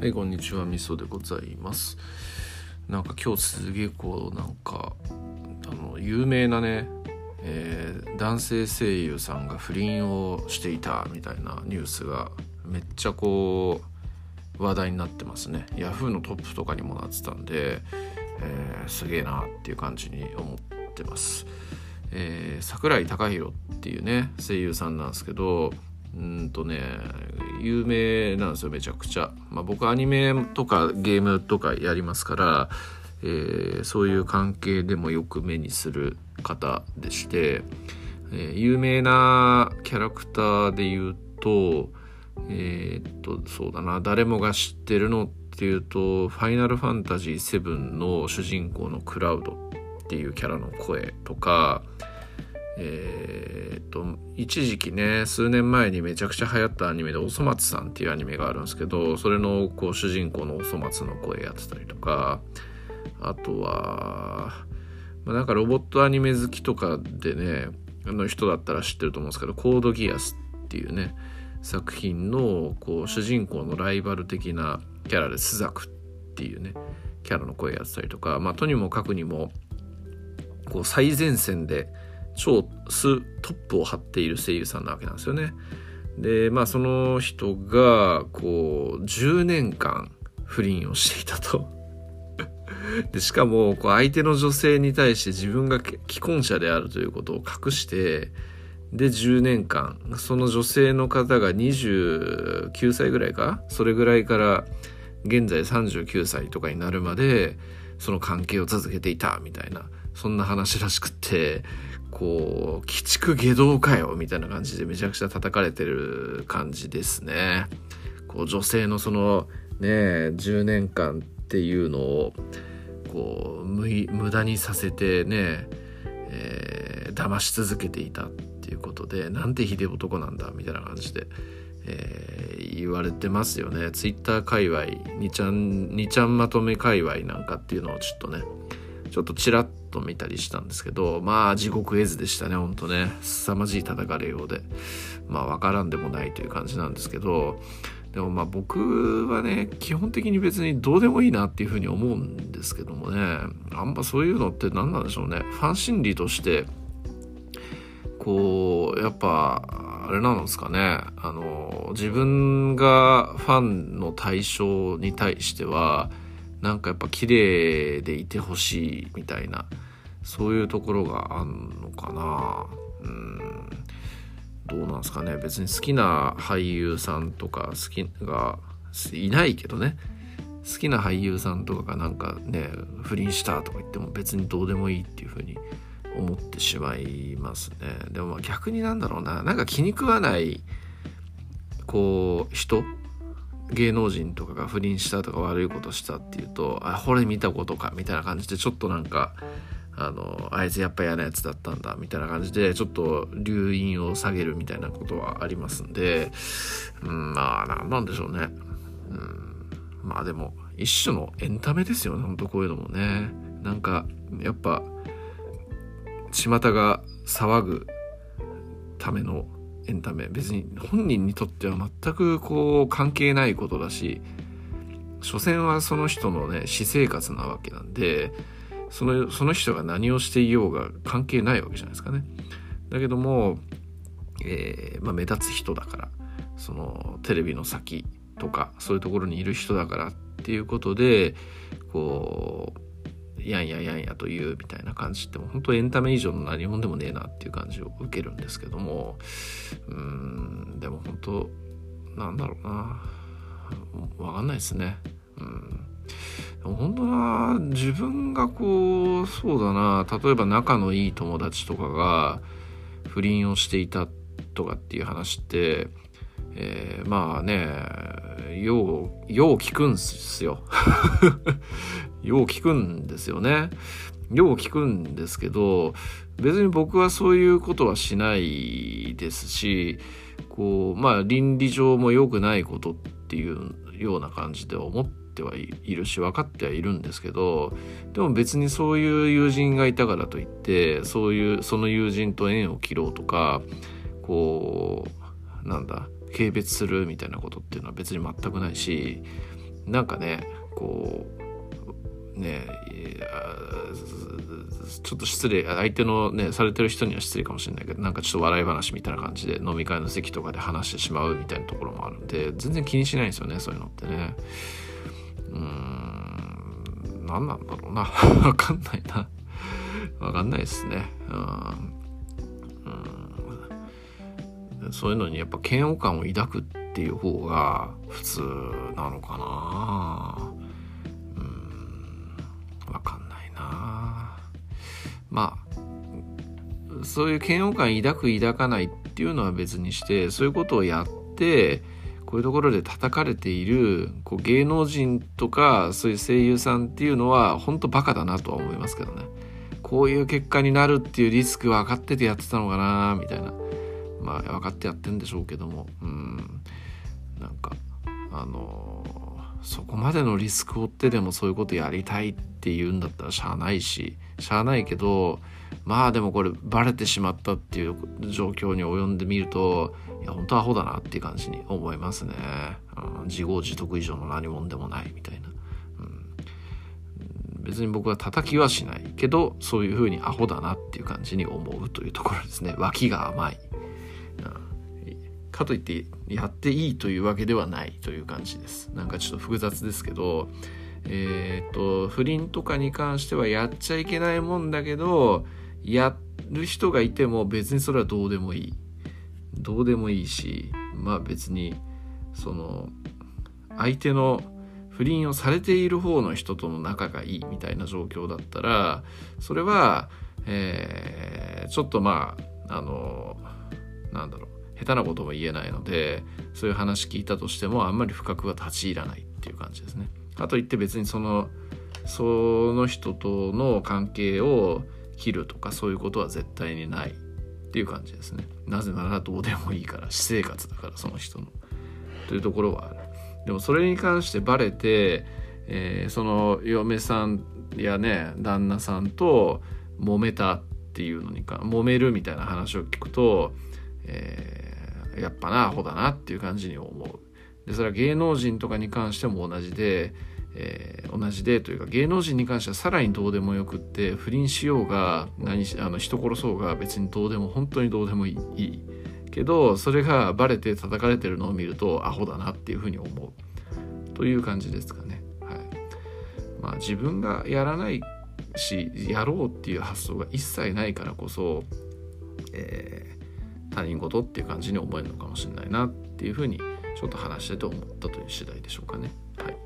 はい、こんにちは、みそでございます。なんか今日すげえこう、なんか、あの、有名なね、えー男性声優さんが不倫をしていたみたいなニュースがめっちゃこう話題になってますね。ヤフーのトップとかにもなってたんで、えーすげえなっていう感じに思ってます。えー桜井貴宏っていうね声優さんなんですけどうんとね有名なんですよめちゃくちゃ、まあ、僕アニメとかゲームとかやりますから、えーそういう関係でもよく目にする方でして、えー有名なキャラクターで言うとえーっとそうだな誰もが知ってるのっていうと「ファイナルファンタジー7」の主人公のクラウドっていうキャラの声とかえーっと一時期ね数年前にめちゃくちゃ流行ったアニメで「おそ松さん」っていうアニメがあるんですけどそれのこう主人公のおそ松の声やってたりとかあとは、まあ、なんかロボットアニメ好きとかでねあの人だったら知ってると思うんですけど「コードギアス」っていうね作品のこう主人公のライバル的なキャラでスザクっていうねキャラの声やってたりとか、まあ、とにもかくにもこう最前線で超ストップを張っている声優さんなわけなんですよね。でまあその人がこう10年間不倫をしていたと。でしかも相手の女性に対して自分が既婚者であるということを隠してで10年間その女性の方が29歳ぐらいかそれぐらいから現在39歳とかになるまでその関係を続けていたみたいなそんな話らしくってこう鬼畜下道かよみたいな感じでめちゃくちゃ叩かれてる感じですね。こう女性のそのね10年間っていうのをこう無無駄にさせてね、えー騙し続けていたっていうことでなんてひでえ男なんだみたいな感じで、えー言われてますよねツイッター界隈にちゃんにちゃんまとめ界隈なんかっていうのをちょっとねちょっとちらっと見たりしたんですけどまあ地獄絵図でしたねほんとね。凄まじい叩かれようで。まあ分からんでもないという感じなんですけどでもまあ僕はね基本的に別にどうでもいいなっていうふうに思うんですけどもね。あんまそういうのって何なんでしょうね。ファン心理としてこうやっぱあれなんですかね。あの自分がファンの対象に対してはなんかやっぱ綺麗でいてほしいみたいなそういうところがあんのかな。うん。どうなんですかね。別に好きな俳優さんとか好きがいないけどね。好きな俳優さんとかがなんかね不倫したとか言っても別にどうでもいいっていう風に思ってしまいますね。でもまあ逆になんだろうな。なんか気に食わないこう人芸能人とかが不倫したとか悪いことしたっていうとあこれ見たことかみたいな感じでちょっとなんかあのあいつやっぱ嫌なやつだったんだみたいな感じでちょっと留飲を下げるみたいなことはありますんで、うん、まあなんなんでしょうね、うん、まあでも一種のエンタメですよねほんとこういうのもね。なんかやっぱ巷が騒ぐためのエンタメ別に本人にとっては全くこう関係ないことだし所詮はその人のね私生活なわけなんでそのその人が何をしていようが関係ないわけじゃないですかね。だけども、えーまあ、目立つ人だからそのテレビの先とかそういうところにいる人だからっていうことでこうやんややんやというみたいな感じってもう本当エンタメ以上の何者でもねえなっていう感じを受けるんですけどもうんでも本当なんだろうな。わかんないですね。うん。でも本当な自分がこうそうだな。例えば仲のいい友達とかが不倫をしていたとかっていう話って、えーまあねようよう聞くんすよ。よう聞くんですよね。よう聞くんですけど別に僕はそういうことはしないですしこうまあ倫理上も良くないことっていうような感じで思ってはいるし分かってはいるんですけどでも別にそういう友人がいたからといってそういうその友人と縁を切ろうとかこうなんだ軽蔑するみたいなことっていうのは別に全くないしなんかねこうねちょっと失礼相手のねされてる人には失礼かもしれないけどなんかちょっと笑い話みたいな感じで飲み会の席とかで話してしまうみたいなところもあるんで全然気にしないんですよねそういうのってね。うーん何なんだろうな。わかんないな。わかんないですね。うん。そういうのにやっぱ嫌悪感を抱くっていう方が普通なのかな。うん。わかんないな。まあそういう嫌悪感抱く抱かないっていうのは別にしてそういうことをやってこういうところで叩かれているこう芸能人とかそういう声優さんっていうのは本当バカだなとは思いますけどね。こういう結果になるっていうリスク分かっててやってたのかなみたいな。分かってやってんでしょうけども。うん。なんかあのー、そこまでのリスクを負ってでもそういうことやりたいっていうんだったらしゃあないししゃあないけどまあでもこれバレてしまったっていう状況に及んでみるといや本当アホだなっていう感じに思いますね、うん、自業自得以上の何者でもないみたいな、うん、別に僕は叩きはしないけどそういうふうにアホだなっていう感じに思うというところですね。脇が甘い、かといってやっていいというわけではないという感じです。なんかちょっと複雑ですけどえっ、と不倫とかに関してはやっちゃいけないもんだけどやる人がいても別にそれはどうでもいい。どうでもいいしまあ別にその相手の不倫をされている方の人との仲がいいみたいな状況だったらそれは、えー、ちょっとまああのなんだろう。下手なことも言えないのでそういう話聞いたとしてもあんまり深くは立ち入らないっていう感じですね。かといって別にそのその人との関係を切るとかそういうことは絶対にないっていう感じですね。なぜならどうでもいいから私生活だからその人の。というところはある。でもそれに関してバレて、えー、その嫁さんやね旦那さんと揉めたっていうのにか揉めるみたいな話を聞くと、えー、やっぱなアホだなっていう感じに思う。でそれは芸能人とかに関しても同じでえー、同じでというか芸能人に関してはさらにどうでもよくって不倫しようが何しあの人殺そうが別にどうでも本当にどうでもいいけどそれがバレて叩かれてるのを見るとアホだなっていうふうに思う。という感じですかね。はい、まあ自分がやらないしやろうっていう発想が一切ないからこそ、え、他人事っていう感じに思えるのかもしれないなっていうふうにちょっと話してて思ったという次第でしょうかね。はい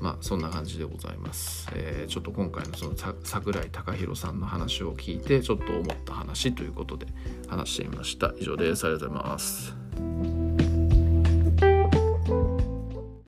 まあそんな感じでございます。えー、ちょっと今回のその桜井貴弘さんの話を聞いてちょっと思った話ということで話してみました。以上です。ありがとうございます。